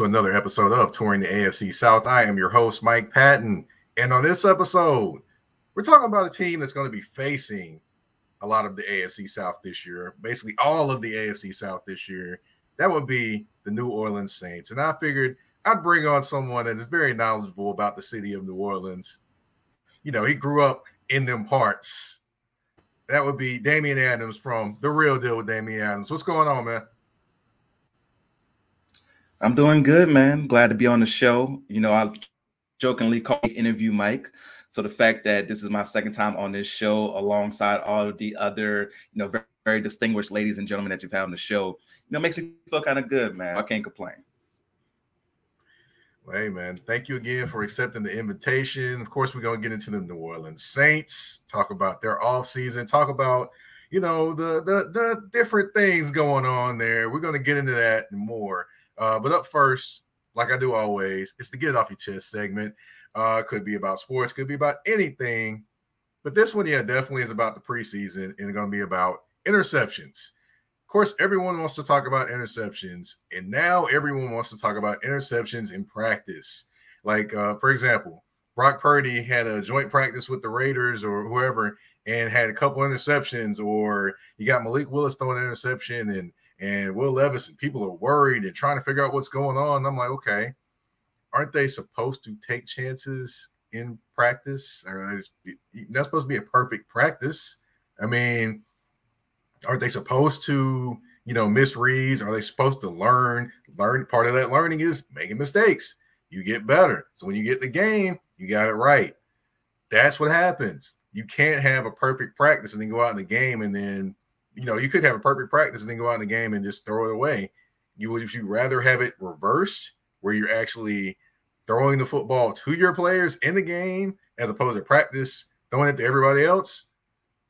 To another episode of Touring the AFC South. I am your host, Mike Patton. And on this episode, we're talking about a team that's going to be facing a lot of the AFC South this year, basically all of the AFC South this year. That would be the New Orleans Saints. And I figured I'd bring on someone that is very knowledgeable about the city of New Orleans. You know, he grew up in them parts. That would be Damian Adams from The Real Deal with Damian Adams. What's going on, man? I'm doing good, man. Glad to be on the show. You know, I jokingly call the interview Mike. So the fact that this is my second time on this show alongside all of the other, you know, very, very distinguished ladies and gentlemen that you've had on the show, you know, makes me feel kind of good, man. I can't complain. Well, hey, man, thank you again for accepting the invitation. Of course, we're going to get into the New Orleans Saints, talk about their off season, talk about, you know, the, the, the different things going on there. We're going to get into that more. Uh, but up first, like I do always, it's the get it off your chest segment. Uh, could be about sports, could be about anything. But this one, yeah, definitely is about the preseason and it's going to be about interceptions. Of course, everyone wants to talk about interceptions, and now everyone wants to talk about interceptions in practice. Like, uh, for example, Brock Purdy had a joint practice with the Raiders or whoever and had a couple interceptions, or you got Malik Willis throwing an interception and and Will Levis, and people are worried and trying to figure out what's going on. I'm like, okay, aren't they supposed to take chances in practice? Or is that's supposed to be a perfect practice? I mean, aren't they supposed to, you know, miss reads? Are they supposed to learn? Learn part of that learning is making mistakes. You get better. So when you get the game, you got it right. That's what happens. You can't have a perfect practice and then go out in the game and then you know, you could have a perfect practice and then go out in the game and just throw it away. You would if you rather have it reversed, where you're actually throwing the football to your players in the game as opposed to practice throwing it to everybody else.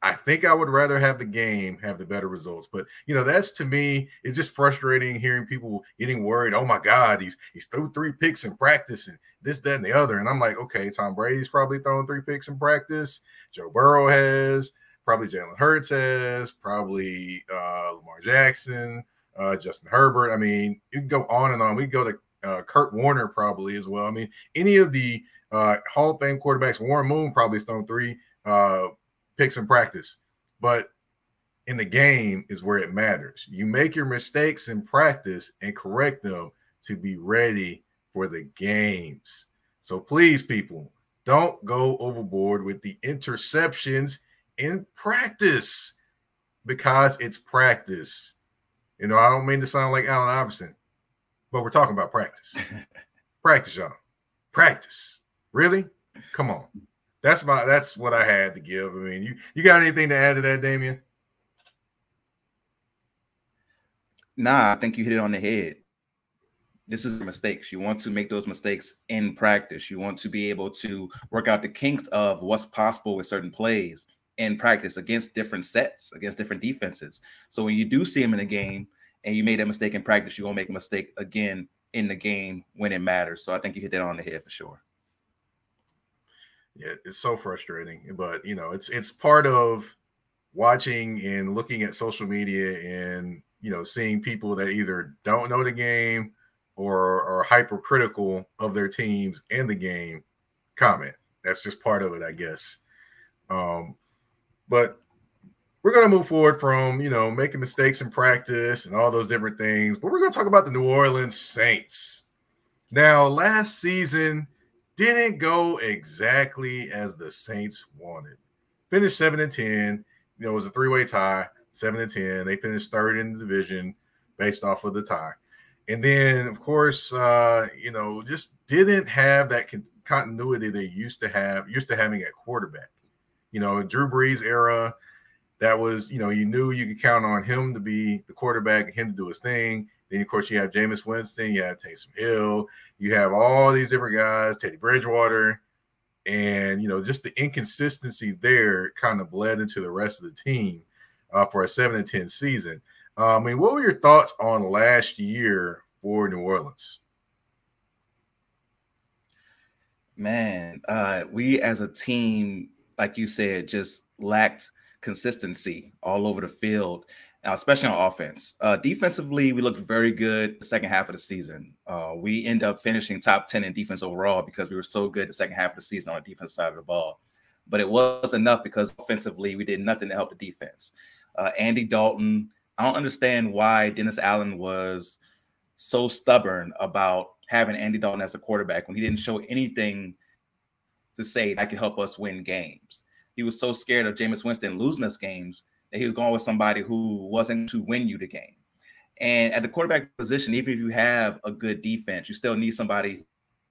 I think I would rather have the game have the better results. But you know, that's to me, it's just frustrating hearing people getting worried. Oh my God, he's he's threw three picks in practice and this, that, and the other. And I'm like, okay, Tom Brady's probably thrown three picks in practice. Joe Burrow has probably Jalen Hurts has, probably uh, Lamar Jackson, uh, Justin Herbert. I mean, you can go on and on. We go to uh, Kurt Warner probably as well. I mean, any of the uh, Hall of Fame quarterbacks, Warren Moon probably thrown three uh, picks in practice, but in the game is where it matters. You make your mistakes in practice and correct them to be ready for the games. So please, people, don't go overboard with the interceptions in practice because it's practice. You know, I don't mean to sound like Allen Iverson, but we're talking about practice. practice, y'all. Practice. Really? Come on. That's my that's what I had to give. I mean, you you got anything to add to that, Damian? Nah, I think you hit it on the head. This is mistakes. You want to make those mistakes in practice. You want to be able to work out the kinks of what's possible with certain plays in practice against different sets, against different defenses. So when you do see him in a game and you made that mistake in practice, you're gonna make a mistake again in the game when it matters. So I think you hit that on the head for sure. Yeah, it's so frustrating, but you know, it's it's part of watching and looking at social media and you know seeing people that either don't know the game or are hypercritical of their teams and the game comment. That's just part of it, I guess. Um, but we're going to move forward from, you know, making mistakes in practice and all those different things. But we're going to talk about the New Orleans Saints. Now, last season didn't go exactly as the Saints wanted. Finished 7 and 10. You know, it was a three way tie, 7 and 10. They finished third in the division based off of the tie. And then, of course, uh, you know, just didn't have that con- continuity they used to have, used to having at quarterback. You know, Drew Brees era, that was, you know, you knew you could count on him to be the quarterback him to do his thing. Then, of course, you have Jameis Winston, you have Taysom Hill, you have all these different guys, Teddy Bridgewater, and you know, just the inconsistency there kind of bled into the rest of the team uh, for a seven and ten season. Uh, I mean, what were your thoughts on last year for New Orleans? Man, uh, we as a team like you said, just lacked consistency all over the field. uh, especially on offense. Uh, defensively, we looked very good the second half of the season. Uh, we end up finishing top 10 in defense overall because we were so good the second half of the season on the defense side of the ball. But it was enough because offensively, we did nothing to help the defense. Uh, Andy Dalton, I don't understand why Dennis Allen was so stubborn about having Andy Dalton as a quarterback when he didn't show anything to say that could help us win games. He was so scared of Jameis Winston losing us games that he was going with somebody who wasn't to win you the game. And at the quarterback position, even if you have a good defense, you still need somebody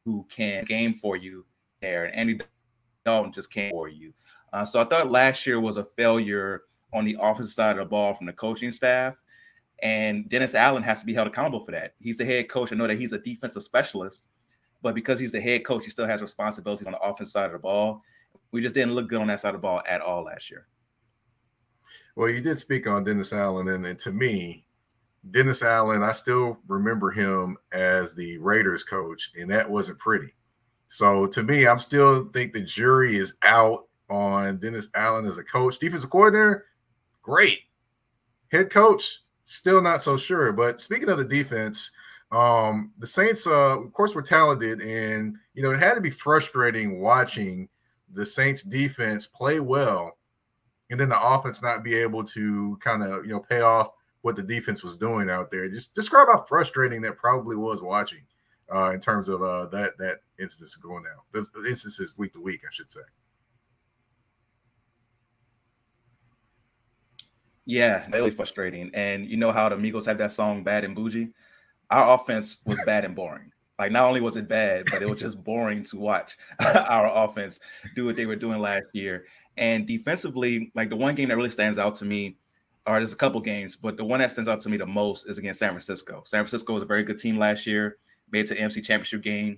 who can game for you there. And Andy Dalton just came for you. Uh, so I thought last year was a failure on the offensive side of the ball from the coaching staff. And Dennis Allen has to be held accountable for that. He's the head coach. I know that he's a defensive specialist, but because he's the head coach, he still has responsibilities on the offense side of the ball. We just didn't look good on that side of the ball at all last year. Well, you did speak on Dennis Allen, and, and to me, Dennis Allen, I still remember him as the Raiders coach, and that wasn't pretty. So to me, I'm still think the jury is out on Dennis Allen as a coach. Defensive coordinator, great. Head coach, still not so sure. But speaking of the defense, um, the Saints, uh, of course, were talented, and you know it had to be frustrating watching the Saints defense play well and then the offense not be able to kind of you know pay off what the defense was doing out there. Just describe how frustrating that probably was watching uh, in terms of uh, that that instance going out. The instances week to week, I should say. Yeah, really frustrating. And you know how the Migos have that song "Bad and Boujee." Our offense was bad and boring. Like not only was it bad, but it was just boring to watch our offense do what they were doing last year. And defensively, like the one game that really stands out to me, or there's a couple games, but the one that stands out to me the most is against San Francisco. San Francisco was a very good team last year, made it to NFC Championship game.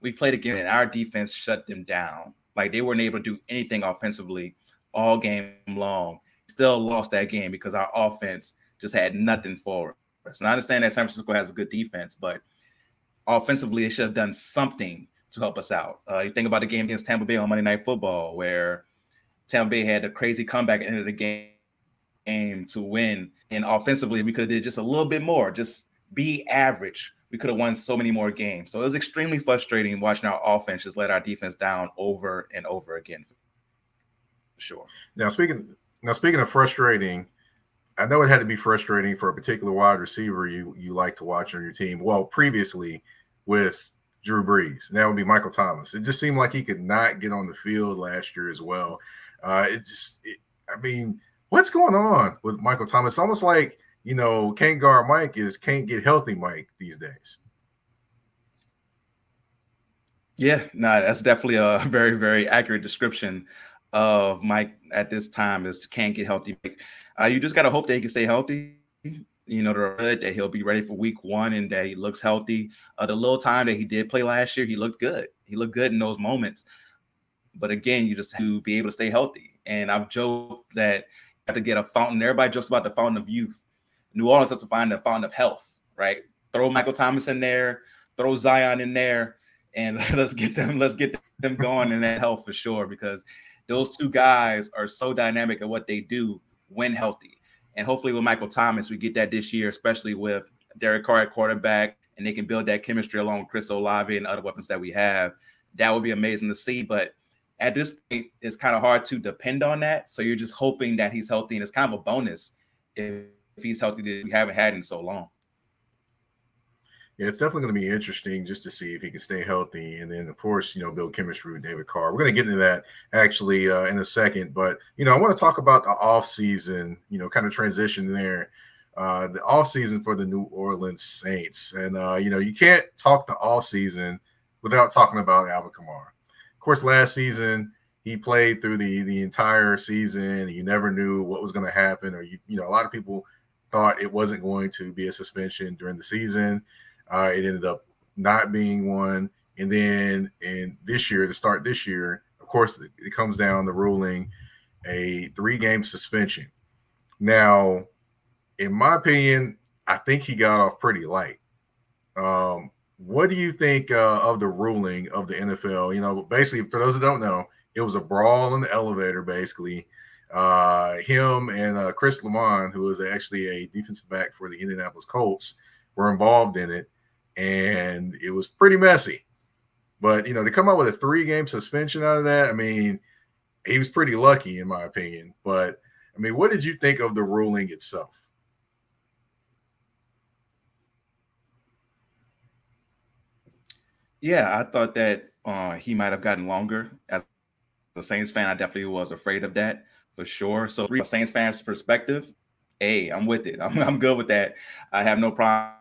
We played again, and our defense shut them down. Like they weren't able to do anything offensively all game long. Still lost that game because our offense just had nothing for. And I understand that San Francisco has a good defense, but offensively, they should have done something to help us out. Uh, you think about the game against Tampa Bay on Monday Night Football, where Tampa Bay had a crazy comeback at the end of the game, game to win. And offensively, we could have did just a little bit more, just be average. We could have won so many more games. So it was extremely frustrating watching our offense just let our defense down over and over again. Sure. Now speaking now speaking of frustrating, I know it had to be frustrating for a particular wide receiver you you like to watch on your team. Well, previously with Drew Brees, that would be Michael Thomas. It just seemed like he could not get on the field last year as well. Uh, it just, it, I mean, what's going on with Michael Thomas? Almost like you know, can't guard Mike is can't get healthy Mike these days. Yeah, no, that's definitely a very, very accurate description of Mike at this time is can't get healthy. Uh, you just got to hope that he can stay healthy. You know, that he'll be ready for week one and that he looks healthy. Uh, the little time that he did play last year, he looked good. He looked good in those moments. But again, you just have to be able to stay healthy. And I've joked that you have to get a fountain. Everybody jokes about the fountain of youth. New Orleans has to find a fountain of health, right? Throw Michael Thomas in there, throw Zion in there, and let's get them, let's get them going in that health for sure. Because those two guys are so dynamic at what they do when healthy. And hopefully with Michael Thomas, we get that this year, especially with Derek Carr at quarterback, and they can build that chemistry along with Chris Olave and other weapons that we have. That would be amazing to see. But at this point, it's kind of hard to depend on that. So you're just hoping that he's healthy, and it's kind of a bonus if, if he's healthy that we haven't had in so long. Yeah, it's definitely going to be interesting just to see if he can stay healthy, and then of course, you know, build chemistry with David Carr. We're going to get into that actually uh, in a second, but you know, I want to talk about the off season. You know, kind of transition there. Uh, the off season for the New Orleans Saints, and uh, you know, you can't talk the off season without talking about Alvin Kamara of course, last season he played through the the entire season. You never knew what was going to happen, or you you know a lot of people thought it wasn't going to be a suspension during the season. Uh, it ended up not being one, and then in this year to start this year, of course, it, comes down the ruling a three game suspension. Now, in my opinion, I think he got off pretty light. Um, what do you think uh, of the ruling of the NFL? You know, basically, for those that don't know, it was a brawl in the elevator, basically. Uh, him and uh, Chris Lammons, who is actually a defensive back for the Indianapolis Colts, were involved in it, and it was pretty messy. But you know, to come out with a three-game suspension out of that, I mean, he was pretty lucky, in my opinion. But I mean, what did you think of the ruling itself? Yeah, I thought that uh, he might have gotten longer. As a Saints fan, I definitely was afraid of that for sure. So, from a Saints fan's perspective, hey, I'm with it. I'm, I'm good with that. I have no problem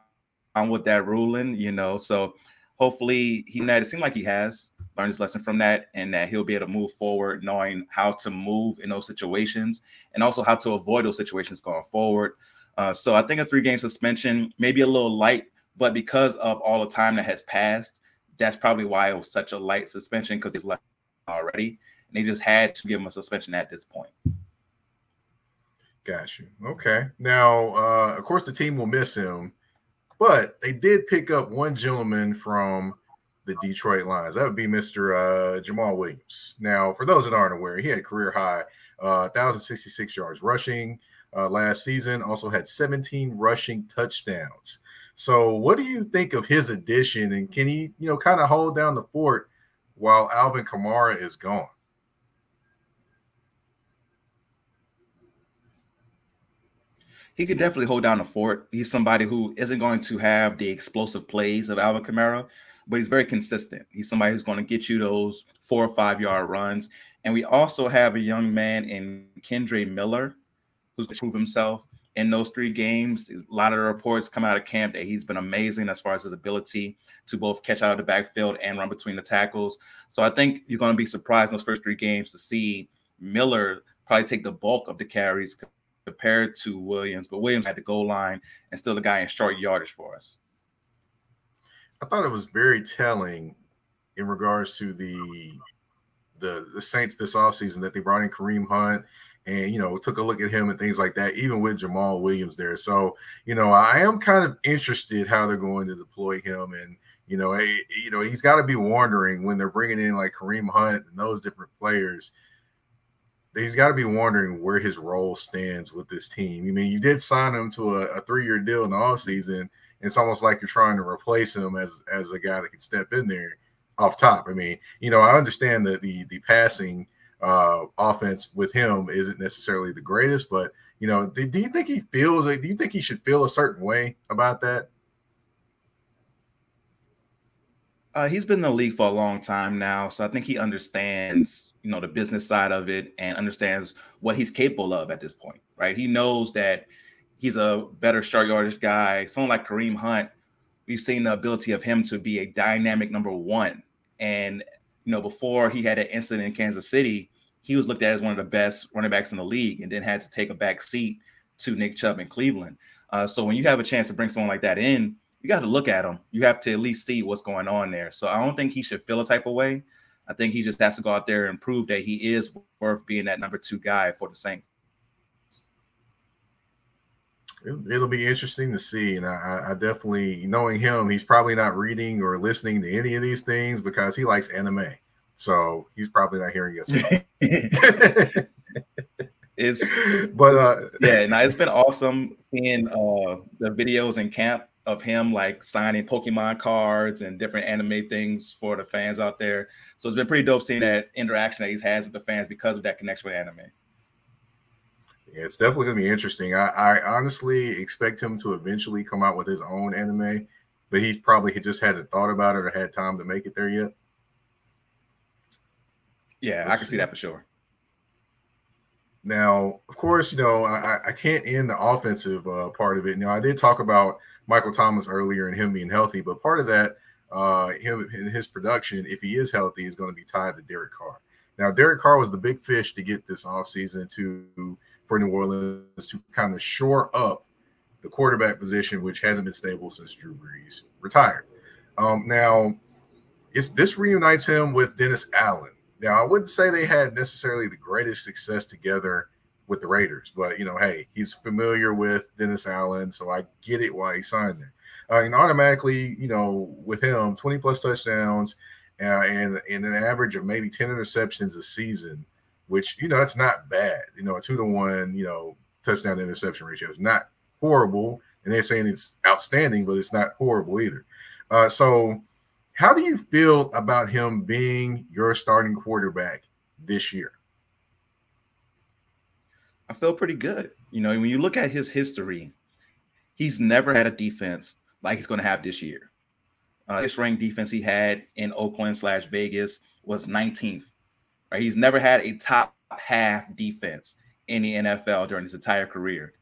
with that ruling, you know. So, hopefully, he it seemed like he has learned his lesson from that and that he'll be able to move forward knowing how to move in those situations and also how to avoid those situations going forward. Uh, so, I think a three game suspension, maybe a little light, but because of all the time that has passed, that's probably why it was such a light suspension because he's left already, and they just had to give him a suspension at this point. Got you. Okay. Now, uh, of course, the team will miss him, but they did pick up one gentleman from the Detroit Lions. That would be Mr. Uh, Jamaal Williams. Now, for those that aren't aware, he had career high uh, 1,066 yards rushing uh, last season. Also had 17 rushing touchdowns. So, what do you think of his addition, and can he, you know, kind of hold down the fort while Alvin Kamara is gone? He could definitely hold down the fort. He's somebody who isn't going to have the explosive plays of Alvin Kamara, but he's very consistent. He's somebody who's going to get you those four or five yard runs. And we also have a young man in Kendre Miller who's proved himself in those three games. A lot of the reports come out of camp that he's been amazing as far as his ability to both catch out of the backfield and run between the tackles. So I think you're going to be surprised in those first three games to see Miller probably take the bulk of the carries compared to Williams. But Williams had the goal line and still the guy in short yardage for us. I thought it was very telling in regards to the the the Saints this offseason that they brought in Kareem Hunt and you know took a look at him and things like that even with Jamaal Williams there so you know I am kind of interested how they're going to deploy him and you know hey, you know he's got to be wondering when they're bringing in like Kareem Hunt and those different players he's got to be wondering where his role stands with this team. I mean, you did sign him to a, a three-year deal in the off season. It's almost like you're trying to replace him as as a guy that can step in there off top. I mean, you know, I understand that the the passing – uh, offense with him isn't necessarily the greatest, but you know, do, do you think he feels? Do you think he should feel a certain way about that? Uh, he's been in the league for a long time now, so I think he understands, you know, the business side of it and understands what he's capable of at this point, right? He knows that he's a better short yardage guy. Someone like Kareem Hunt, we've seen the ability of him to be a dynamic number one, and you know, before he had an incident in Kansas City, he was looked at as one of the best running backs in the league and then had to take a back seat to Nick Chubb in Cleveland. Uh, so when you have a chance to bring someone like that in, you got to look at him. You have to at least see what's going on there. So I don't think he should feel a type of way. I think he just has to go out there and prove that he is worth being that number two guy for the Saints. It'll be interesting to see, and I, I, definitely, knowing him, he's probably not reading or listening to any of these things because he likes anime. So he's probably not hearing us. it's but uh, yeah, now it's been awesome seeing uh, the videos in camp of him like signing Pokemon cards and different anime things for the fans out there. So it's been pretty dope seeing that interaction that he's has with the fans because of that connection with anime. Yeah, it's definitely gonna be interesting. I, I honestly expect him to eventually come out with his own anime, but he's probably he just hasn't thought about it or had time to make it there yet. Yeah, Let's I can see. that for sure. Now, of course, you know I, I can't end the offensive uh, part of it. Now, I did talk about Michael Thomas earlier and him being healthy, but part of that, uh, him and his production, if he is healthy, is going to be tied to Derek Carr. Now, Derek Carr was the big fish to get this offseason to for New Orleans to kind of shore up the quarterback position, which hasn't been stable since Drew Brees retired. Um, now, it's, this reunites him with Dennis Allen. Now, I wouldn't say they had necessarily the greatest success together with the Raiders, but you know, hey, he's familiar with Dennis Allen, so I get it why he signed there. Uh, and automatically, you know, with him, 20 plus touchdowns uh, and, and an average of maybe 10 interceptions a season which you know that's not bad. You know, a two to one, you know, touchdown to interception ratio is not horrible, and they're saying it's outstanding, but it's not horrible either. Uh, so, how do you feel about him being your starting quarterback this year? I feel pretty good. You know, when you look at his history, he's never had a defense like he's going to have this year. Uh, this ranked defense he had in Oakland slash Vegas was 19th. Right, he's never had a top half defense in the NFL during his entire career.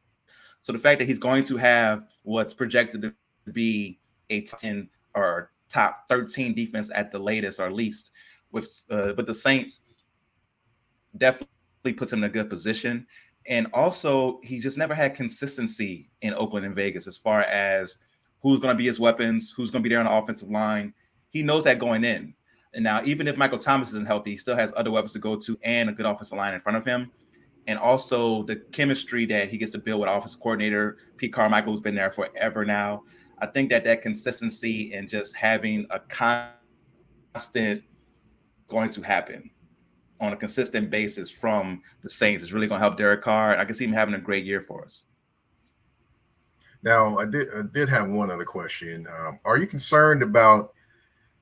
So the fact that he's going to have what's projected to be a 10 or top 13 defense at the latest or least with uh, with the Saints definitely puts him in a good position. And also, he just never had consistency in Oakland and Vegas as far as who's going to be his weapons, who's going to be there on the offensive line. He knows that going in. And now, even if Michael Thomas isn't healthy, he still has other weapons to go to and a good offensive line in front of him. And also the chemistry that he gets to build with offensive coordinator Pete Carmichael, who's been there forever now. I think that that consistency and just having a constant going to happen on a consistent basis from the Saints is really going to help Derek Carr. I can see him having a great year for us. Now, I did I did have one other question. Um, are you concerned about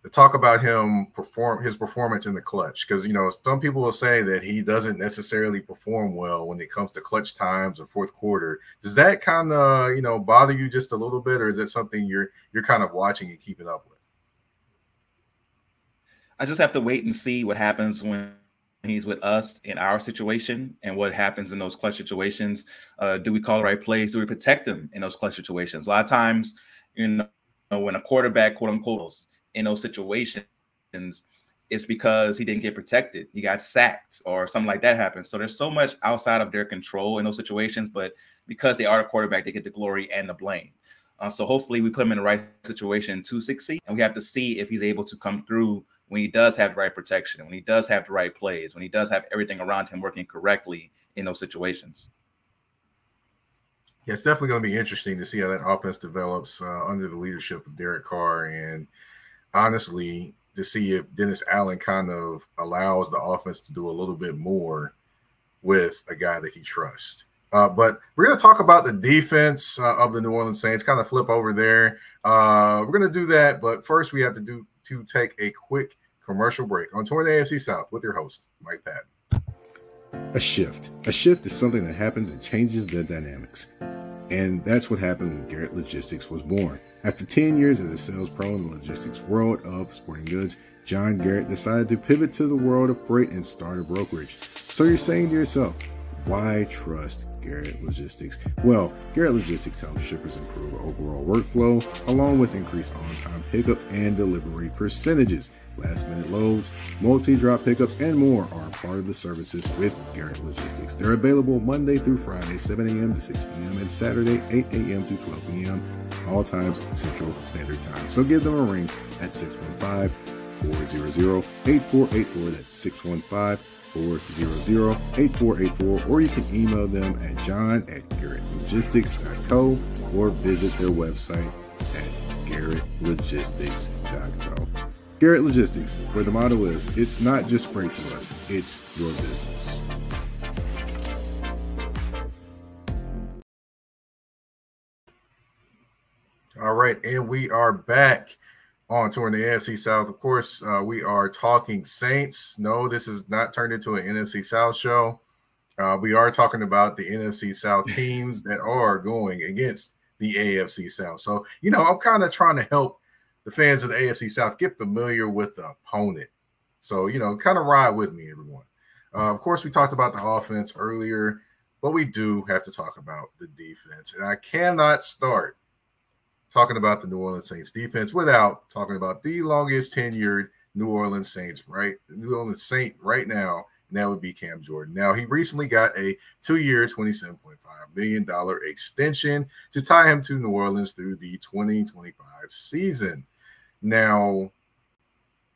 the talk about him perform his performance in the clutch? Because you know some people will say that he doesn't necessarily perform well when it comes to clutch times or fourth quarter. Does that kind of you know bother you just a little bit, or is that something you're you're kind of watching and keeping up with? I just have to wait and see what happens when he's with us in our situation and what happens in those clutch situations. Uh, do we call the right plays? Do we protect him in those clutch situations? A lot of times, you know, when a quarterback, quote unquote, in those situations, it's because he didn't get protected. He got sacked or something like that happens. So there's so much outside of their control in those situations, but because they are a quarterback, they get the glory and the blame. Uh, so hopefully we put him in the right situation to succeed, and we have to see if he's able to come through when he does have the right protection, when he does have the right plays, when he does have everything around him working correctly in those situations. Yeah, it's definitely going to be interesting to see how that offense develops uh, under the leadership of Derek Carr, and honestly, to see if Dennis Allen kind of allows the offense to do a little bit more with a guy that he trusts. Uh, but we're going to talk about the defense uh, of the New Orleans Saints, kind of flip over there. Uh, we're going to do that, but first we have to do to take a quick commercial break on Touring the AFC South with your host, Mike Patton. A shift. A shift is something that happens and changes the dynamics. And that's what happened when Garrett Logistics was born. After 10 years as a sales pro in the logistics world of sporting goods, John Garrett decided to pivot to the world of freight and start a brokerage. So you're saying to yourself, why trust Garrett Logistics? Well, Garrett Logistics helps shippers improve overall workflow along with increased on time pickup and delivery percentages. Last minute loads, multi drop pickups, and more are part of the services with Garrett Logistics. They're available Monday through Friday, 7 a.m. to 6 p.m., and Saturday, 8 a.m. to 12 p.m., all times Central Standard Time. So give them a ring at 615 400 8484. That's 615 400-8484 or you can email them at john at garrettlogistics.co or visit their website at garrettlogistics.co. Garrett Logistics, where the motto is, it's not just freight to us, it's your business. All right, and we are back on touring the AFC South. Of course, uh, we are talking Saints. No, this is not turned into an NFC South show. Uh, we are talking about the NFC South teams that are going against the AFC South. So, you know, I'm kind of trying to help the fans of the AFC South get familiar with the opponent. So, you know, kind of ride with me, everyone. Uh, of course, we talked about the offense earlier, but we do have to talk about the defense. And I cannot start talking about the New Orleans Saints defense without talking about the longest tenured New Orleans Saints, right? New Orleans Saint right now, and that would be Cam Jordan. Now, he recently got a two year, $27.5 million extension to tie him to New Orleans through the 2025 season. Now,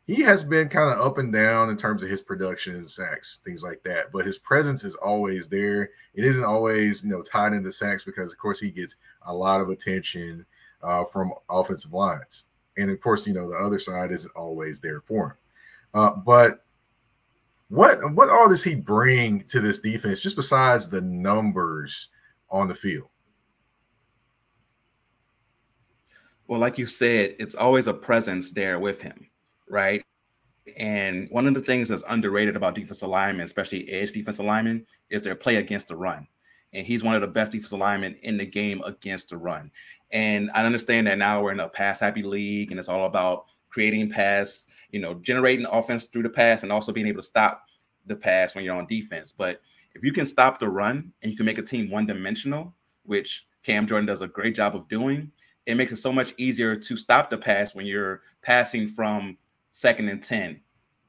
he has been kind of up and down in terms of his production and sacks, things like that. But his presence is always there. It isn't always, you know, tied into sacks because, of course, he gets a lot of attention uh, from offensive lines. And of course, you know, the other side isn't always there for him. Uh, but what what all does he bring to this defense just besides the numbers on the field? Well, like you said, it's always a presence there with him, right? And one of the things that's underrated about defensive linemen, especially edge defensive linemen, is their play against the run. And he's one of the best defensive linemen in the game against the run. And I understand that now we're in a pass happy league and it's all about creating pass, you know, generating offense through the pass and also being able to stop the pass when you're on defense. But if you can stop the run and you can make a team one dimensional, which Cam Jordan does a great job of doing, it makes it so much easier to stop the pass when you're passing from second and 10,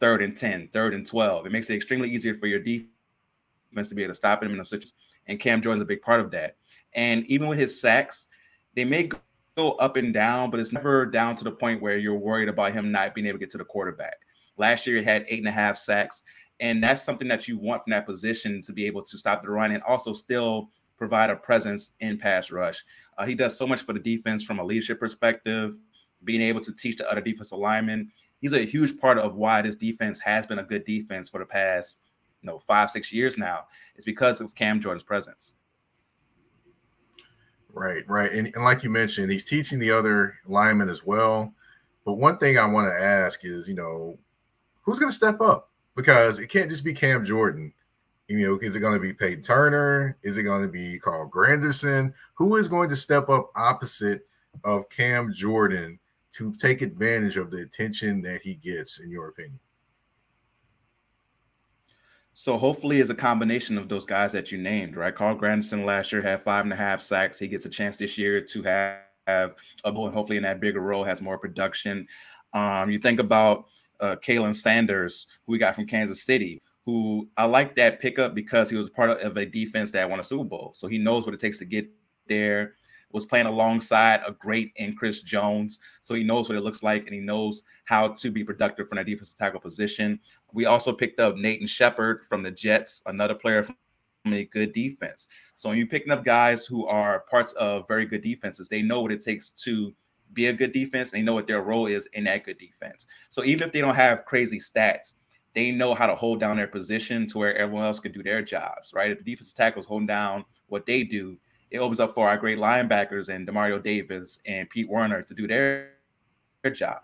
third and 10, third and 12. It makes it extremely easier for your defense to be able to stop him in those situations. And Cam Jordan's a big part of that. And even with his sacks, they may go up and down, but it's never down to the point where you're worried about him not being able to get to the quarterback. Last year, he had eight and a half sacks, and that's something that you want from that position to be able to stop the run and also still provide a presence in pass rush. Uh, he does so much for the defense from a leadership perspective, being able to teach the other defensive linemen. He's a huge part of why this defense has been a good defense for the past, you know, five, six years now. It's because of Cam Jordan's presence. Right, right. And, and like you mentioned, he's teaching the other linemen as well. But one thing I want to ask is, you know, who's going to step up? Because it can't just be Cam Jordan. You know, is it going to be Peyton Turner? Is it going to be Carl Granderson? Who is going to step up opposite of Cam Jordan to take advantage of the attention that he gets, in your opinion? So hopefully, it's a combination of those guys that you named, right? Carl Granderson last year had five and a half sacks. He gets a chance this year to have, have a and hopefully in that bigger role, has more production. Um, you think about uh, Khalen Saunders, who we got from Kansas City, who I like that pickup because he was part of a defense that won a Super Bowl. So he knows what it takes to get there was playing alongside a great in Chris Jones. So he knows what it looks like and he knows how to be productive from that defensive tackle position. We also picked up Nathan Shepard from the Jets, another player from a good defense. So when you're picking up guys who are parts of very good defenses, they know what it takes to be a good defense and they know what their role is in that good defense. So even if they don't have crazy stats, they know how to hold down their position to where everyone else can do their jobs, right? If the defensive tackles holding down what they do, it opens up for our great linebackers and Demario Davis and Pete Werner to do their, their job.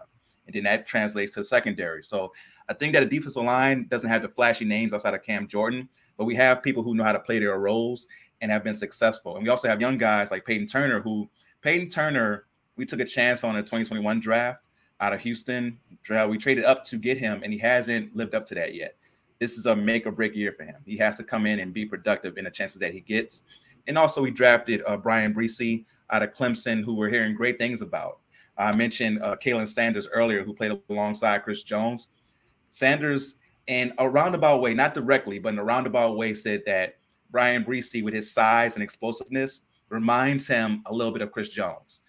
And then that translates to secondary. So I think that a defensive line doesn't have the flashy names outside of Cam Jordan, but we have people who know how to play their roles and have been successful. And we also have young guys like Peyton Turner, who Peyton Turner, we took a chance on a 2021 draft out of Houston. We traded up to get him, and he hasn't lived up to that yet. This is a make or break year for him. He has to come in and be productive in the chances that he gets. And also, we drafted uh, Bryan Bresee out of Clemson, who we're hearing great things about. I mentioned uh, Khalen Saunders earlier, who played alongside Chris Jones. Saunders, in a roundabout way, not directly, but in a roundabout way, said that Bryan Bresee, with his size and explosiveness, reminds him a little bit of Chris Jones.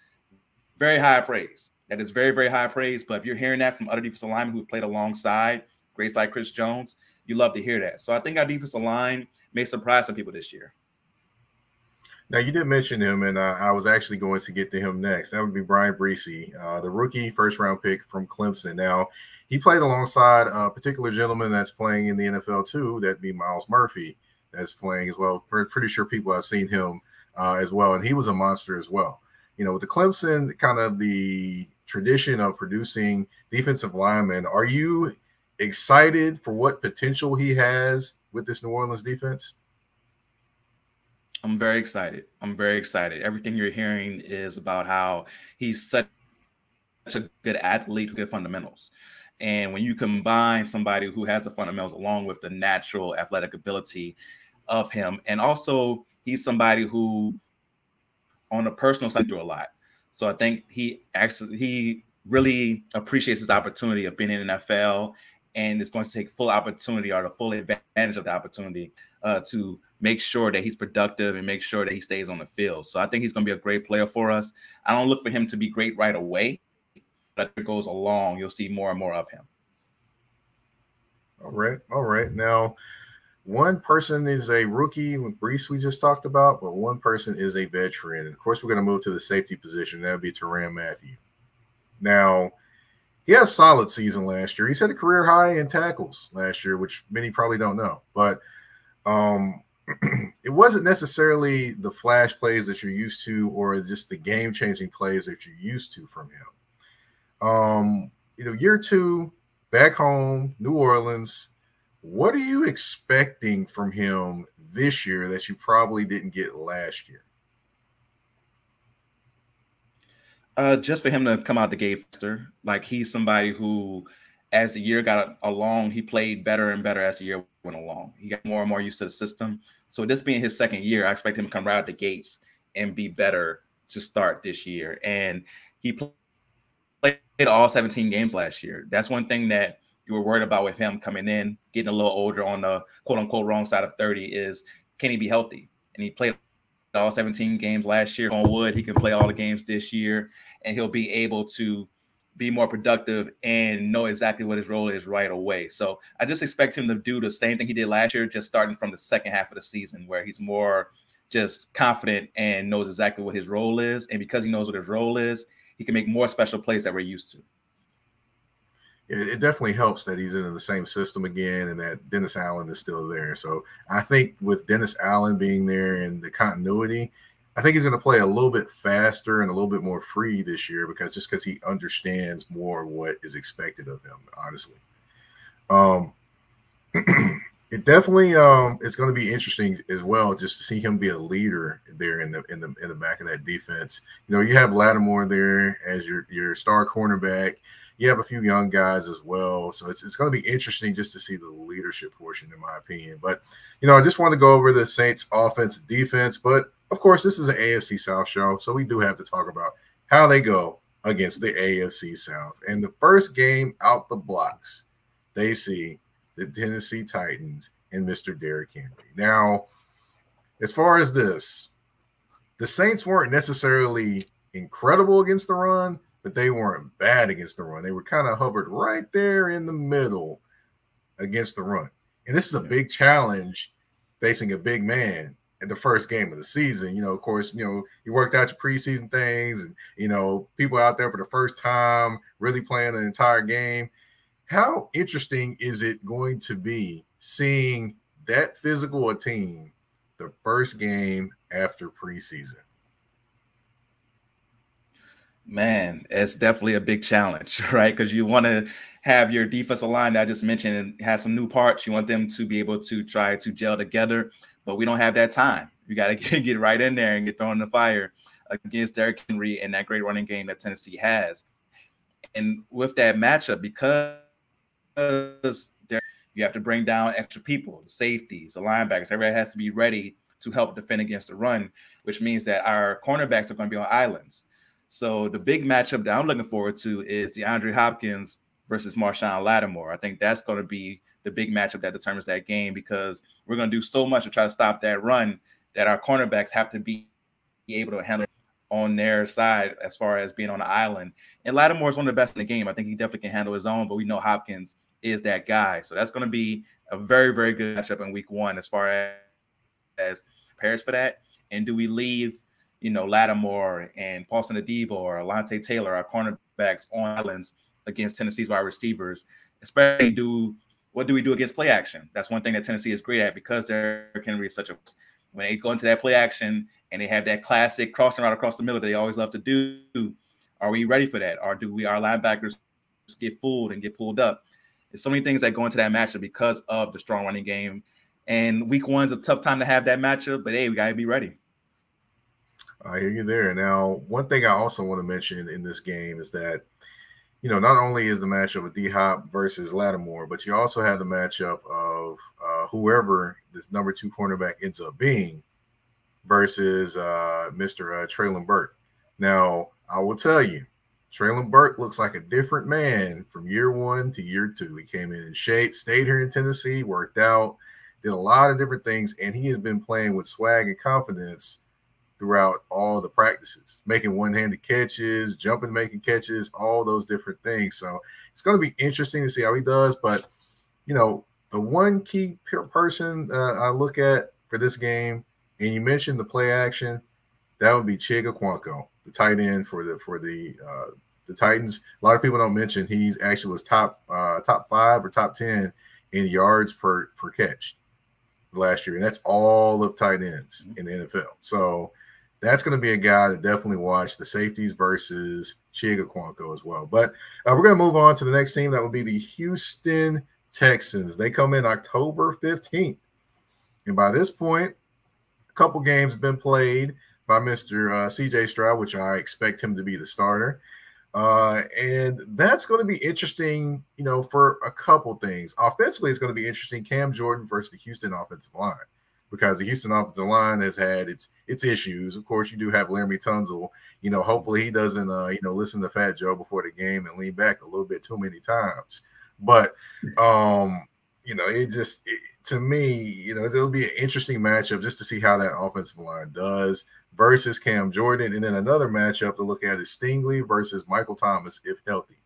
Very high praise. That is very, very high praise. But if you're hearing that from other defensive linemen who've played alongside greats like Chris Jones, you love to hear that. So I think our defensive line may surprise some people this year. Now you did mention him, and uh, I was actually going to get to him next. That would be Bryan Bresee, uh, the rookie first round pick from Clemson. Now he played alongside a particular gentleman that's playing in the NFL too. That'd be Myles Murphy, that's playing as well. Pretty sure people have seen him uh, as well, and he was a monster as well. You know, with the Clemson kind of the tradition of producing defensive linemen, are you excited for what potential he has with this New Orleans defense? I'm very excited. I'm very excited. Everything you're hearing is about how he's such such a good athlete with good fundamentals. And when you combine somebody who has the fundamentals along with the natural athletic ability of him, and also he's somebody who, on a personal side, do a lot. So I think he actually he really appreciates his opportunity of being in NFL and is going to take full opportunity or the full advantage of the opportunity uh, to make sure that he's productive and make sure that he stays on the field. So I think he's going to be a great player for us. I don't look for him to be great right away, but as it goes along, you'll see more and more of him. All right. All right. Now, one person is a rookie with Bresee we just talked about, but one person is a veteran. And of course, we're going to move to the safety position. That would be Tyrann Mathieu. Now, he had a solid season last year. He's had a career high in tackles last year, which many probably don't know. But um, it wasn't necessarily the flash plays that you're used to, or just the game changing plays that you're used to from him. Um, you know, year two, back home, New Orleans. What are you expecting from him this year that you probably didn't get last year? Uh, just for him to come out the gate faster. Like he's somebody who, as the year got along, he played better and better as the year went along. He got more and more used to the system. So this being his second year, I expect him to come right out the gates and be better to start this year. And he played all 17 games last year. That's one thing that you were worried about with him coming in, getting a little older on the quote unquote wrong side of 30 is can he be healthy? And he played all 17 games last year on wood. He can play all the games this year, and he'll be able to be more productive and know exactly what his role is right away. So I just expect him to do the same thing he did last year, just starting from the second half of the season, where he's more just confident and knows exactly what his role is. And because he knows what his role is, he can make more special plays that we're used to it, definitely helps that he's in the same system again and that Dennis Allen is still there. So I think with Dennis Allen being there and the continuity, I think he's going to play a little bit faster and a little bit more free this year because just because he understands more what is expected of him, honestly. Um, it definitely um it's going to be interesting as well just to see him be a leader there in the in the in the back of that defense. You know, you have Lattimore there as your your star cornerback you have a few young guys as well. So it's, it's going to be interesting just to see the leadership portion, in my opinion. But, you know, I just want to go over the Saints offense and defense. But of course, this is an AFC South show. So we do have to talk about how they go against the AFC South. And the first game out the blocks, they see the Tennessee Titans and Mr. Derrick Henry. Now, as far as this, the Saints weren't necessarily incredible against the run, but they weren't bad against the run. They were kind of hovered right there in the middle against the run. And this is a big challenge facing a big man the first game of the season. You know, of course, you know, you worked out your preseason things and, you know, people out there for the first time really playing an entire game. How interesting is it going to be seeing that physical a team the first game after preseason? Man, it's definitely a big challenge, right? Because you want to have your defensive line that I just mentioned and has some new parts. You want them to be able to try to gel together, but we don't have that time. You got to get right in there and get thrown in the fire against Derrick Henry and that great running game that Tennessee has. And with that matchup, because you have to bring down extra people, the safeties, the linebackers, everybody has to be ready to help defend against the run, which means that our cornerbacks are going to be on islands. So the big matchup that I'm looking forward to is DeAndre Hopkins versus Marshon Lattimore. I think that's going to be the big matchup that determines that game because we're going to do so much to try to stop that run that our cornerbacks have to be able to handle on their side as far as being on the island. And Lattimore is one of the best in the game. I think he definitely can handle his own, but we know Hopkins is that guy. So that's going to be a very, very good matchup in week one as far as, as prepares for that. And do we leave you know, Lattimore and Paulson Adebo or Alontae Taylor, our cornerbacks on islands against Tennessee's wide receivers, especially do what do we do against play action? That's one thing that Tennessee is great at because Derrick Henry is such a when they go into that play action and they have that classic crossing route across the middle that they always love to do. Are we ready for that? Or do we our linebackers get fooled and get pulled up? There's so many things that go into that matchup because of the strong running game. And week one's a tough time to have that matchup, but hey, we gotta be ready. I hear you there. Now, one thing I also want to mention in this game is that, you know, not only is the matchup of D Hop versus Lattimore, but you also have the matchup of uh, whoever this number two cornerback ends up being versus uh, Mr. Uh, Treylon Burks. Now, I will tell you, Treylon Burks looks like a different man from year one to year two. He came in in shape, stayed here in Tennessee, worked out, did a lot of different things, and he has been playing with swag and confidence throughout all the practices, making one-handed catches, jumping, making catches, all those different things. So it's going to be interesting to see how he does. But you know, the one key person uh, I look at for this game, and you mentioned the play action, that would be Chig Okonkwo, the tight end for the for the uh, the Titans. A lot of people don't mention he's actually was top uh, top five or top ten in yards per per catch last year, and that's all of tight ends mm-hmm. in the NFL. So that's going to be a guy to definitely watch the safeties versus Chig Okonkwo as well. But uh, we're going to move on to the next team. That will be the Houston Texans. They come in October 15th. And by this point, a couple games have been played by Mr. Uh, CJ Stroud, which I expect him to be the starter. Uh, and that's going to be interesting, you know, for a couple things. Offensively, it's going to be interesting. Cam Jordan versus the Houston offensive line because the Houston offensive line has had its its issues. Of course, you do have Laremy Tunsil. You know, hopefully he doesn't, uh, you know, listen to Fat Joe before the game and lean back a little bit too many times. But, um, you know, it just it, to me, you know, it'll be an interesting matchup just to see how that offensive line does versus Cam Jordan, and then another matchup to look at is Stingley versus Michael Thomas if healthy.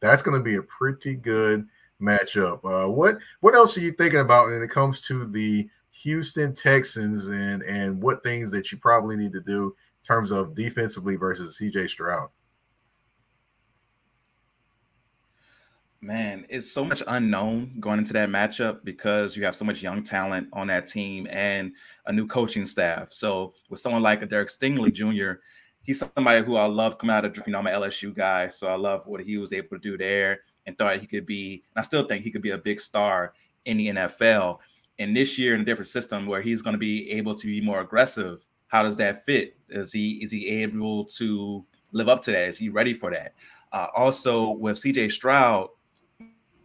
That's going to be a pretty good matchup. Uh, what what else are you thinking about when it comes to the Houston Texans and and what things that you probably need to do in terms of defensively versus CJ Stroud? Man, it's so much unknown going into that matchup because you have so much young talent on that team and a new coaching staff. So with someone like Derek Stingley Jr., he's somebody who I love coming out of you know I'm an LSU guy, so I love what he was able to do there and thought he could be. I still think he could be a big star in the NFL. And this year in a different system where he's going to be able to be more aggressive, how does that fit? Is he is he able to live up to that? Is he ready for that? Uh, also with CJ Stroud,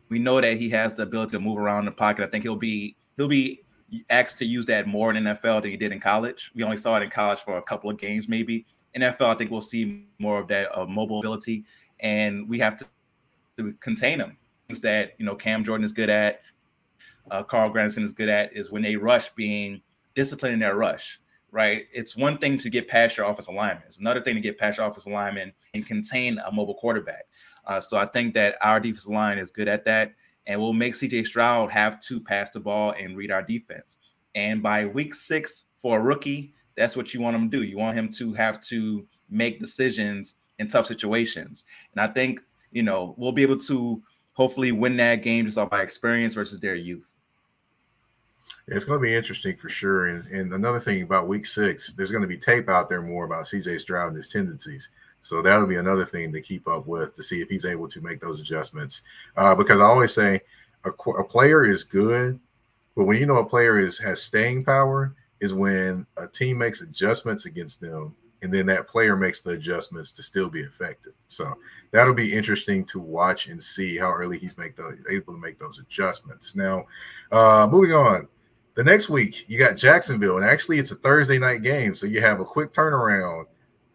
we know that he has the ability to move around the pocket. I think he'll be he'll be asked to use that more in NFL than he did in college. We only saw it in college for a couple of games, maybe. NFL, I think we'll see more of that uh, mobile ability, and we have to, to contain him. Things that you know Cam Jordan is good at, uh, Carl Granderson is good at is when they rush being disciplined in their rush, right? It's one thing to get past your offensive lineman. It's another thing to get past your offensive lineman and contain a mobile quarterback. Uh, so I think that our defensive line is good at that, and we'll make CJ Stroud have to pass the ball and read our defense. And by week six for a rookie, that's what you want him to do. You want him to have to make decisions in tough situations. And I think you know we'll be able to hopefully win that game just off by experience versus their youth. It's going to be interesting for sure. And, and another thing about week six, there's going to be tape out there more about CJ Stroud and his tendencies. So that'll be another thing to keep up with to see if he's able to make those adjustments. Uh, because I always say a, a, player is good, but when you know a player is has staying power is when a team makes adjustments against them, and then that player makes the adjustments to still be effective. So that'll be interesting to watch and see how early he's make those, able to make those adjustments. Now, uh, moving on the next week, you got Jacksonville, and actually, it's a Thursday night game, so you have a quick turnaround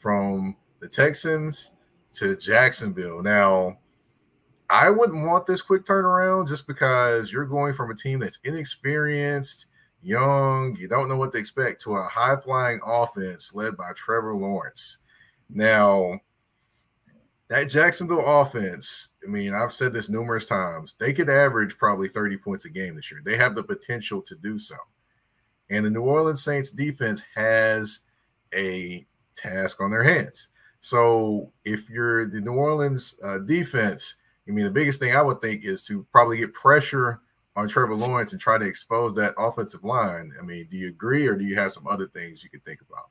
from the Texans to Jacksonville. Now, I wouldn't want this quick turnaround just because you're going from a team that's inexperienced, young, you don't know what to expect, to a high flying offense led by Trevor Lawrence. Now, that Jacksonville offense, I mean, I've said this numerous times, they could average probably 30 points a game this year. They have the potential to do so. And the New Orleans Saints defense has a task on their hands. So if you're the New Orleans uh, defense, I mean, the biggest thing I would think is to probably get pressure on Trevor Lawrence and try to expose that offensive line. I mean, do you agree or do you have some other things you could think about?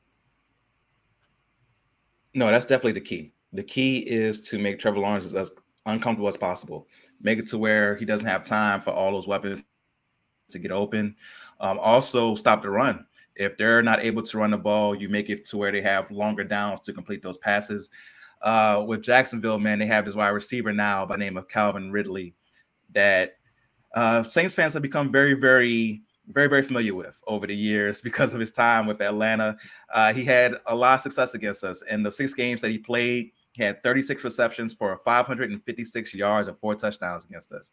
No, that's definitely the key the key is to make Trevor Lawrence as uncomfortable as possible. Make it to where he doesn't have time for all those weapons to get open. Um, also, stop the run. If they're not able to run the ball, you make it to where they have longer downs to complete those passes. Uh, with Jacksonville, man, they have this wide receiver now by name of Calvin Ridley that uh, Saints fans have become very, very very, very familiar with over the years because of his time with Atlanta. Uh, he had a lot of success against us. In the six games that he played, he had 36 receptions for 556 yards and four touchdowns against us.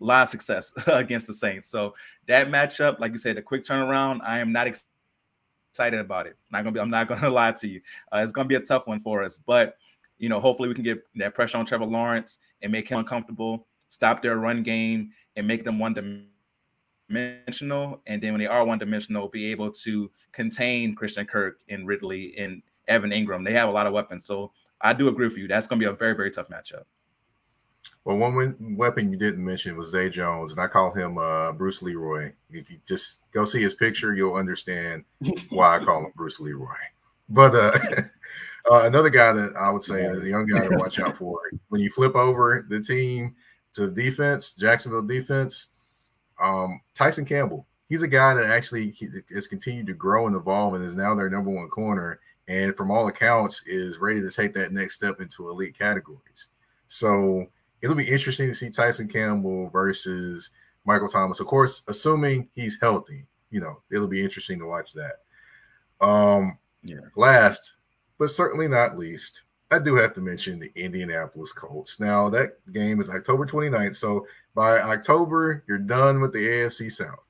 A lot of success against the Saints. So that matchup, like you said, the quick turnaround, I am not excited about it. Not gonna be. I'm not gonna lie to you. Uh, it's gonna be a tough one for us, but you know, hopefully we can get that pressure on Trevor Lawrence and make him uncomfortable, stop their run game, and make them one dimensional. And then when they are one dimensional, be able to contain Christian Kirk and Ridley and Evan Engram. They have a lot of weapons. So I do agree with you. That's going to be a very, very tough matchup. Well, one weapon you didn't mention was Zay Jones, and I call him uh, Bruce Leroy. If you just go see his picture, you'll understand why I call him Bruce Leroy. But uh, uh, another guy that I would say is a young guy to watch out for when you flip over the team to defense, Jacksonville defense, um, Tyson Campbell. He's a guy that actually has continued to grow and evolve and is now their number one corner. And from all accounts, is ready to take that next step into elite categories. So it'll be interesting to see Tyson Campbell versus Michael Thomas. Of course, assuming he's healthy, you know, it'll be interesting to watch that. Um, yeah. Last, but certainly not least, I do have to mention the Indianapolis Colts. Now, that game is October 29th. So by October, you're done with the AFC South.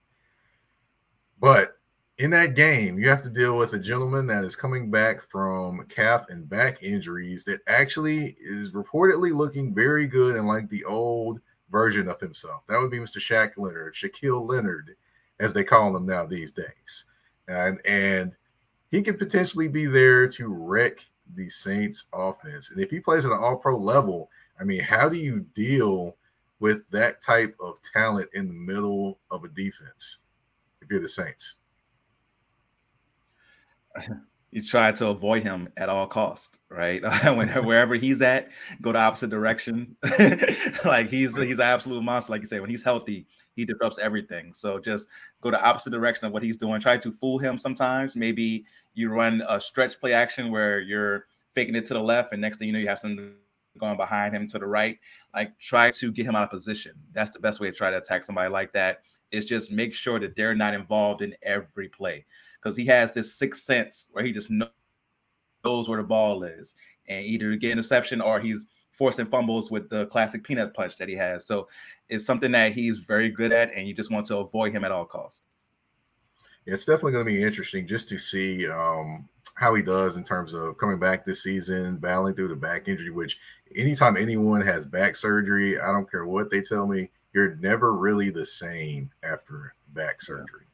But in that game, you have to deal with a gentleman that is coming back from calf and back injuries that actually is reportedly looking very good and like the old version of himself. That would be Mr. Shaq Leonard, Shaquille Leonard, as they call him now these days. And and he could potentially be there to wreck the Saints offense. And if he plays at an all pro level, I mean, how do you deal with that type of talent in the middle of a defense if you're the Saints? You try to avoid him at all cost, right? when wherever he's at, go the opposite direction. like he's he's an absolute monster, like you say. When he's healthy, he disrupts everything. So just go the opposite direction of what he's doing. Try to fool him sometimes. Maybe you run a stretch play action where you're faking it to the left, and next thing you know, you have something going behind him to the right. Like try to get him out of position. That's the best way to try to attack somebody like that. Is just make sure that they're not involved in every play because he has this sixth sense where he just knows where the ball is and either get interception or he's forcing fumbles with the classic peanut punch that he has. So it's something that he's very good at, and you just want to avoid him at all costs. Yeah, it's definitely going to be interesting just to see um, how he does in terms of coming back this season, battling through the back injury. Which anytime anyone has back surgery, I don't care what they tell me, you're never really the same after back surgery.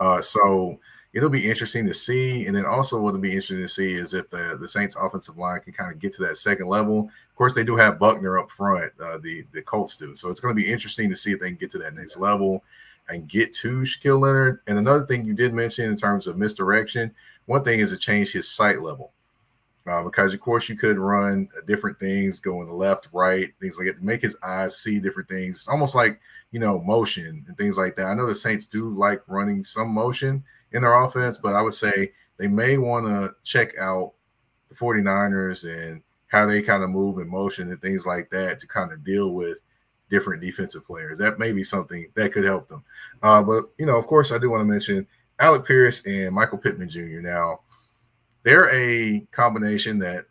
Uh, so it'll be interesting to see. And then also what'll be interesting to see is if the, the Saints offensive line can kind of get to that second level. Of course, they do have Buckner up front, uh, the, the Colts do. So it's going to be interesting to see if they can get to that next level and get to Shaquille Leonard. And another thing you did mention in terms of misdirection, one thing is to change his sight level. Uh, because of course you could run different things going left, right, things like it, make his eyes see different things. It's almost like you know motion and things like that. I know the Saints do like running some motion, in their offense, but I would say they may want to check out the 49ers and how they kind of move in motion and things like that to kind of deal with different defensive players. That may be something that could help them. Uh, but, you know, of course, I do want to mention Alec Pierce and Michael Pittman Jr. Now, they're a combination that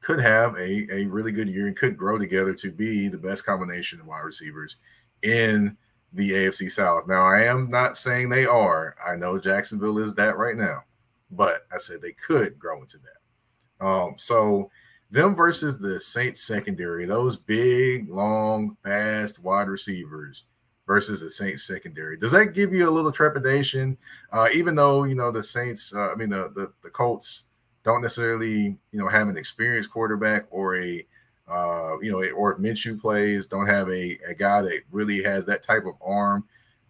could have a, a really good year and could grow together to be the best combination of wide receivers in – the AFC South. Now, I am not saying they are. I know Jacksonville is that right now, but I said they could grow into that. Um, so them versus the Saints secondary, those big, long, fast wide receivers versus the Saints secondary. Does that give you a little trepidation? Uh, even though you know the Saints, uh, I mean the, the the Colts don't necessarily you know have an experienced quarterback or a uh, you know, or if Minshew plays, don't have a, a guy that really has that type of arm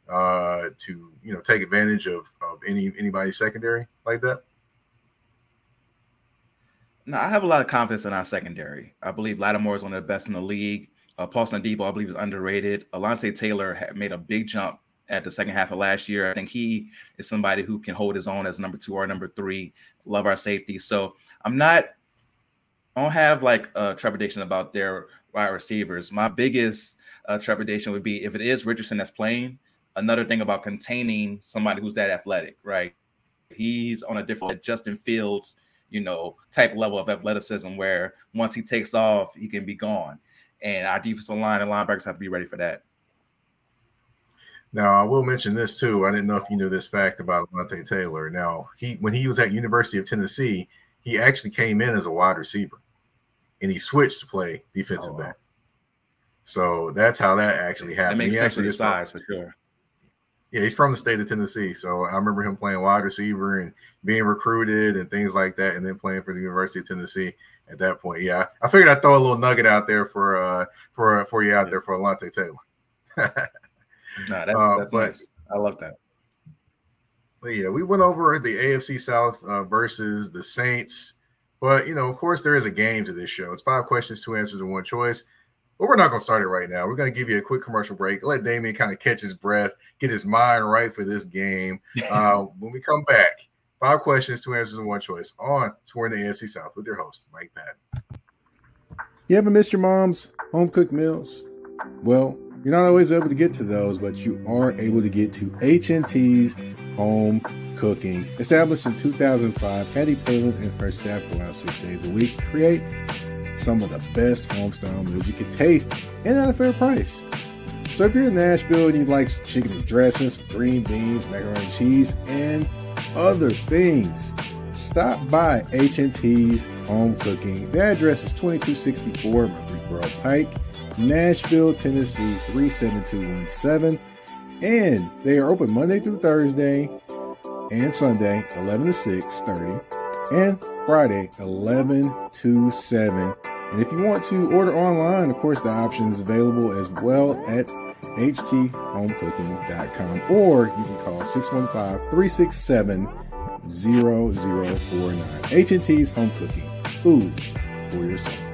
uh, to you know take advantage of of any anybody's secondary like that. No, I have a lot of confidence in our secondary. I believe Lattimore is one of the best in the league. Uh, Paulson Adebo, I believe, is underrated. Alontae Taylor made a big jump at the second half of last year. I think he is somebody who can hold his own as number two or number three. Love our safety. So I'm not I don't have like a trepidation about their wide receivers. My biggest uh, trepidation would be if it is Richardson that's playing. Another thing about containing somebody who's that athletic, right? He's on a different Justin Fields, you know, type level of athleticism where once he takes off, he can be gone. And our defensive line and linebackers have to be ready for that. Now, I will mention this too. I didn't know if you knew this fact about Monte Taylor. Now, he when he was at University of Tennessee, he actually came in as a wide receiver and he switched to play defensive oh, wow. back. So that's how that actually happened. That makes he sense his size for sure. Yeah, he's from the state of Tennessee. So I remember him playing wide receiver and being recruited and things like that, and then playing for the University of Tennessee. at that point. Yeah, I figured I'd throw a little nugget out there for uh for for you out there for Alontae Taylor. no, that's, uh, that's but, nice. I love that. But yeah, we went over the AFC South uh, versus the Saints. But you know, of course, there is a game to this show. It's five questions, two answers, and one choice. But we're not going to start it right now. We're going to give you a quick commercial break. Let Damian kind of catch his breath, get his mind right for this game. Uh, when we come back, five questions, two answers, and one choice on Touring the AFC South with your host, Mike Patton. You ever missed your mom's home cooked meals? Well, you're not always able to get to those, but you are able to get to H&T's home cooking. Established in 2005, Patty Palin and her staff go out six days a week create some of the best homestyle meals you can taste and at a fair price. So if you're in Nashville and you like chicken and dressings, green beans, macaroni and cheese, and other things, stop by H&T's Home Cooking. The address is 2264 Murfreesboro Pike, Nashville, Tennessee 37217. And they are open Monday through Thursday and Sunday, 11 to 6 30, and Friday, 11 to 7. And if you want to order online, of course, the option is available as well at htshomecooking.com or you can call 615-367 0049. H&T's Home Cooking, food for your soul.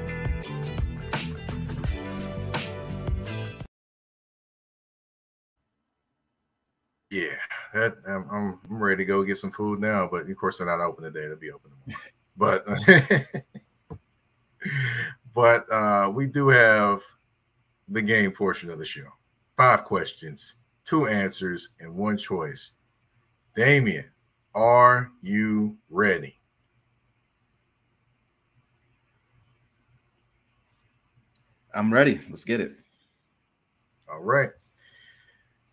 That I'm, I'm ready to go get some food now, but of course they're not open today. They'll be open tomorrow. But but uh, we do have the game portion of the show. Five questions, two answers, and one choice. Damian, are you ready? I'm ready. Let's get it. All right.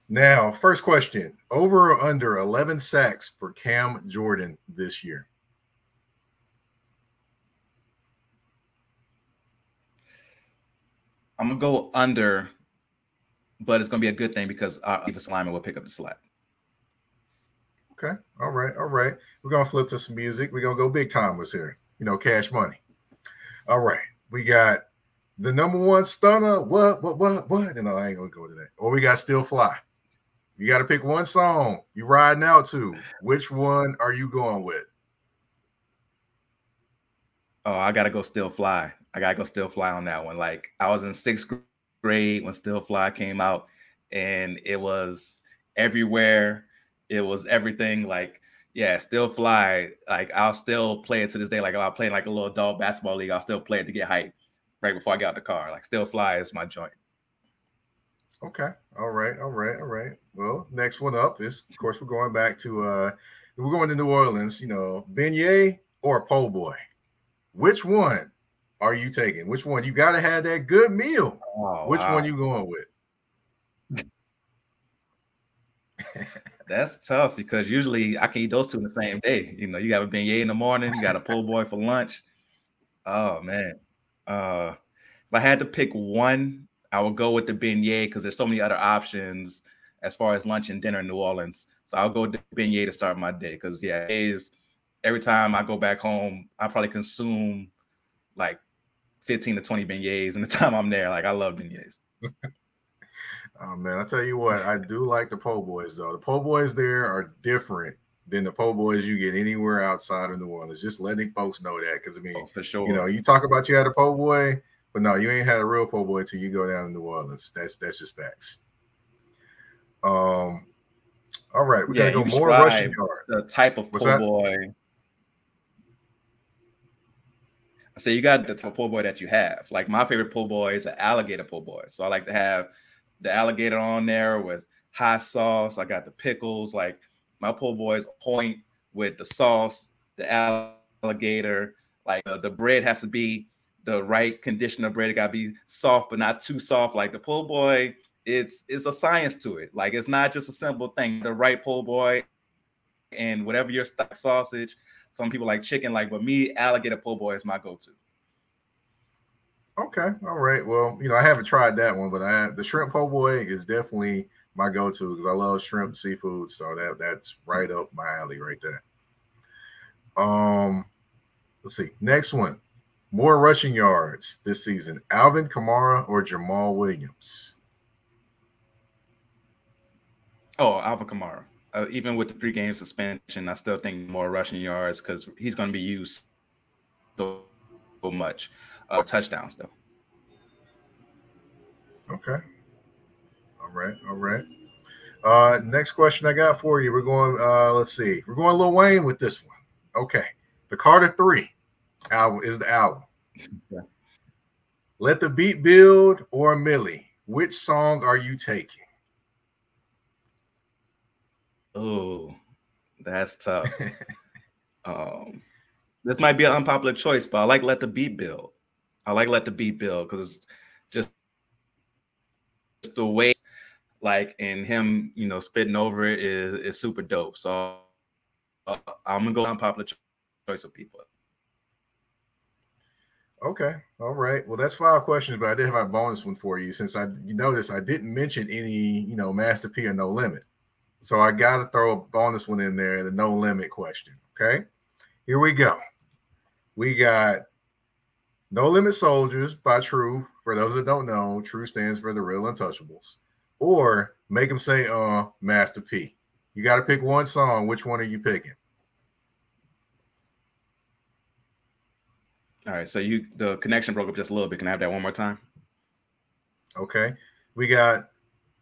Now, first question over or under 11 sacks for Cam Jordan this year? I'm gonna go under, but it's gonna be a good thing because our defensive lineman will pick up the slack. Okay. All right. All right. We're gonna flip to some music. We're gonna go big time was here. You know, cash money. All right. We got the number one stunner. What, what, what, what? And no, I ain't gonna go to that. Or we got Still Fly. You got to pick one song you riding out to. Which one are you going with? Oh, I gotta go Still Fly. I gotta go Still Fly on that one. Like I was in sixth grade when Still Fly came out, and it was everywhere. It was everything. Like yeah, Still Fly. Like I'll still play it to this day. Like I'll play like a little adult basketball league. I'll still play it to get hype right before I get out the car. Like Still Fly is my joint. Okay. All right. All right. All right. Well, next one up is, of course, we're going back to uh we're going to New Orleans. You know, beignet or po' boy. Which one are you taking? Which one? You got to have that good meal. Oh, Which wow. one you going with? That's tough because usually I can eat those two in the same day. You know, you got a beignet in the morning, you got a po' boy for lunch. Oh man. Uh if I had to pick one, I would go with the beignet because there's so many other options as far as lunch and dinner in New Orleans. So I'll go the beignet to start my day because yeah, is every time I go back home, I probably consume like 15 to 20 beignets in the time I'm there. Like I love beignets. oh man, I tell you what, I do like the po' boys though. The po' boys there are different than the po' boys you get anywhere outside of New Orleans. Just letting folks know that because I mean, oh, for sure, you know, you talk about you had a po' boy, but no, you ain't had a real po' boy till you go down to New Orleans. That's that's just facts. Um, all right, we yeah, gotta go more Russian yard. The type of po' boy I say you got the type of po' boy that you have. Like my favorite po' boy is an alligator po' boy. So I like to have the alligator on there with hot sauce. I got the pickles. Like my po' boys point with the sauce, the alligator. Like uh, the bread has to be the right condition of bread. It got to be soft, but not too soft. Like the po' boy, it's it's a science to it. Like it's not just a simple thing. The right po' boy and whatever your stock sausage, some people like chicken, like, but me, alligator po' boy is my go-to. Okay, all right. Well, you know, I haven't tried that one, but I the shrimp po' boy is definitely my go-to because I love shrimp seafood. So that that's right up my alley right there. Um, let's see. Next one, more rushing yards this season, Alvin Kamara or Jamaal Williams? Oh, Alvin Kamara. Uh, even with the three game suspension, I still think more rushing yards because he's going to be used so, so much. Uh, touchdowns, though. Okay. All right. All right. Uh, next question I got for you. We're going, uh, let's see. We're going Lil Wayne with this one. Okay. The Carter 3 album is the album. Yeah. Let the beat build or Milli. Which song are you taking? Oh, that's tough. um, this might be an unpopular choice, but I like Let the Beat Build. I like Let the Beat Build because just the way like and him, you know, spitting over it is is super dope. So uh, I'm gonna go unpopular choice of people. Okay, all right. Well, that's five questions, but I did have a bonus one for you. Since I you notice I didn't mention any, you know, Master P or No Limit, so I got to throw a bonus one in there, the No Limit question. Okay, here we go. We got No Limit Soldiers by TRU. For those that don't know, TRU stands for the Real Untouchables or make them say uh Master P. You got to pick one song. Which one are you picking? All right, so you the connection broke up just a little bit. Can I have that one more time? Okay. We got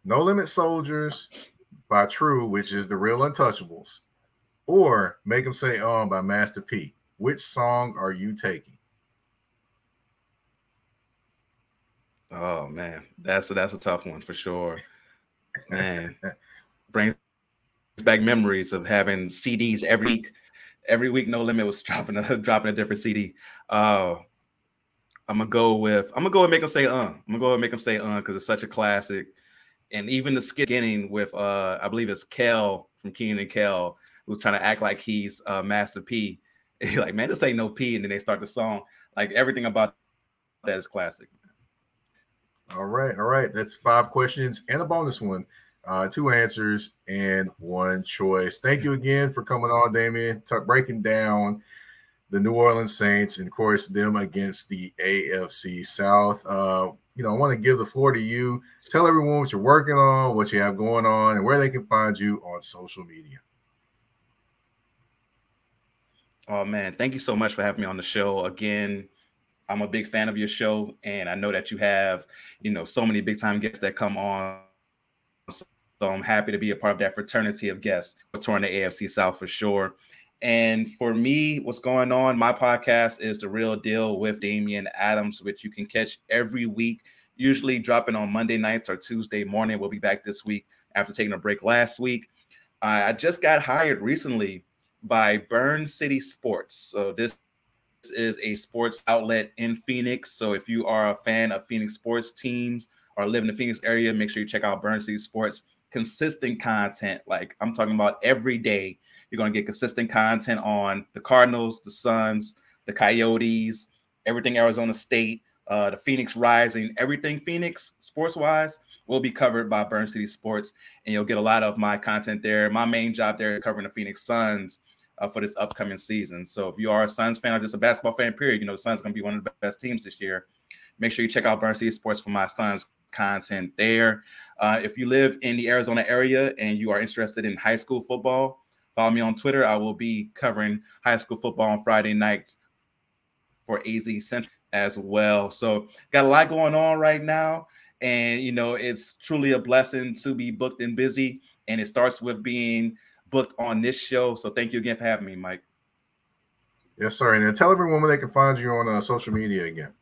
No Limit Soldiers by TRU, which is the real untouchables, or Make Them Say Um by Master P. Which song are you taking? Oh man, that's a, that's a tough one for sure. Man, brings back memories of having CDs every week. Every week, No Limit was dropping a dropping a different CD. Uh, I'm gonna go with I'm gonna go and make them say uh. I'm gonna go and make them say uh because it's such a classic. And even the skit beginning with uh, I believe it's Kel from Kenan and Kel who's trying to act like he's uh, Master P. Like, man, this ain't no P, and then they start the song. Like everything about that is classic. All right, all right. That's five questions and a bonus one. Uh, two answers and one choice. Thank you again for coming on, Damian. T- breaking down the New Orleans Saints and, of course, them against the AFC South. Uh, you know, I want to give the floor to you. Tell everyone what you're working on, what you have going on, and where they can find you on social media. Oh man, thank you so much for having me on the show again. I'm a big fan of your show, and I know that you have, you know, so many big time guests that come on. So I'm happy to be a part of that fraternity of guests for touring the AFC South for sure. And for me, what's going on? My podcast is the real deal with Damian Adams, which you can catch every week, usually dropping on Monday nights or Tuesday morning. We'll be back this week after taking a break last week. Uh, I just got hired recently by Burn City Sports. So this is a sports outlet in Phoenix. So if you are a fan of Phoenix sports teams or live in the Phoenix area, make sure you check out Burn City Sports. Consistent content, like I'm talking about every day. You're going to get consistent content on the Cardinals, the Suns, the Coyotes, everything Arizona State, uh, the Phoenix Rising, everything Phoenix sports wise will be covered by Burn City Sports, and you'll get a lot of my content there. My main job there is covering the Phoenix Suns, uh, for this upcoming season. So if you are a Suns fan or just a basketball fan, period, you know the Suns going to be one of the best teams this year. Make sure you check out Burn City Sports for my Suns content there. Uh, if you live in the Arizona area and you are interested in high school football, follow me on Twitter. I will be covering high school football on Friday nights for AZ Central as well. So got a lot going on right now. And you know, it's truly a blessing to be booked and busy. And it starts with being booked on this show. So thank you again for having me, Mike. Yes, sir. And then tell everyone where they can find you on uh, social media again.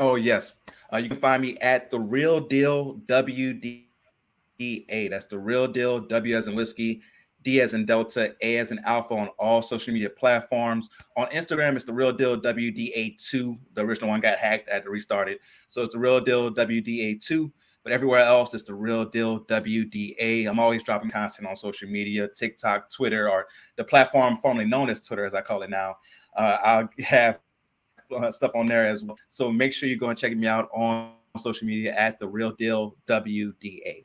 Oh yes, uh, you can find me at the Real Deal WDA. That's the Real Deal W as in whiskey, D as in Delta, A as in Alpha on all social media platforms. On Instagram, it's the Real Deal WDA2. The original one got hacked, I had to restart it. So it's the Real Deal WDA2. But everywhere else, it's the real deal WDA. I'm always dropping content on social media, TikTok, Twitter, or the platform formerly known as Twitter, as I call it now. Uh, I'll have uh, stuff on there as well. So make sure you go and check me out on social media at the real deal WDA.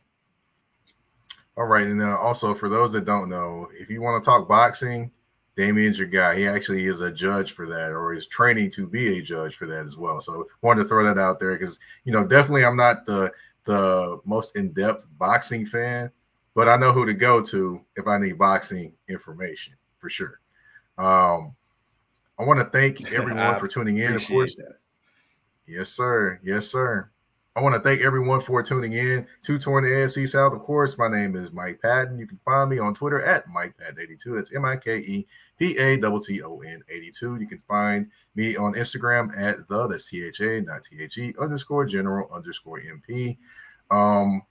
All right, and then also for those that don't know, if you want to talk boxing, Damian's your guy. He actually is a judge for that, or is training to be a judge for that as well. So wanted to throw that out there because you know definitely I'm not the the most in depth boxing fan, but I know who to go to if I need boxing information for sure. Um, I want to thank everyone for tuning in. Of course, that. yes, sir. Yes, sir. I want to thank everyone for tuning in to the AFC South. Of course, my name is Mike Patton. You can find me on Twitter at MikePat82. That's M I K E P A T T O N 82. You can find me on Instagram at the, that's T H A, not T H E, underscore general underscore MP. Um,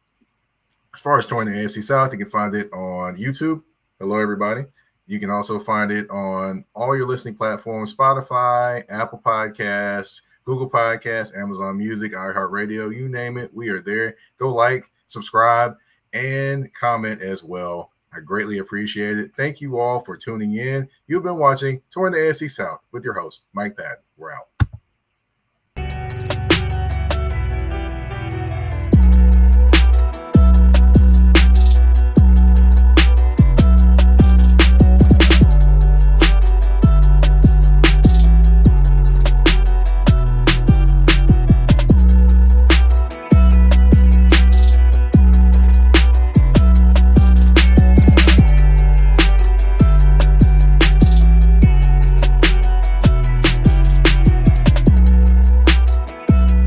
as far as the AFC South, you can find it on YouTube. Hello, everybody. You can also find it on all your listening platforms Spotify, Apple Podcasts, Google Podcasts, Amazon Music, iHeartRadio, you name it, we are there. Go like, subscribe, and comment as well. I greatly appreciate it. Thank you all for tuning in. You've been watching Touring the AFC South with your host, Mike Pat. We're out.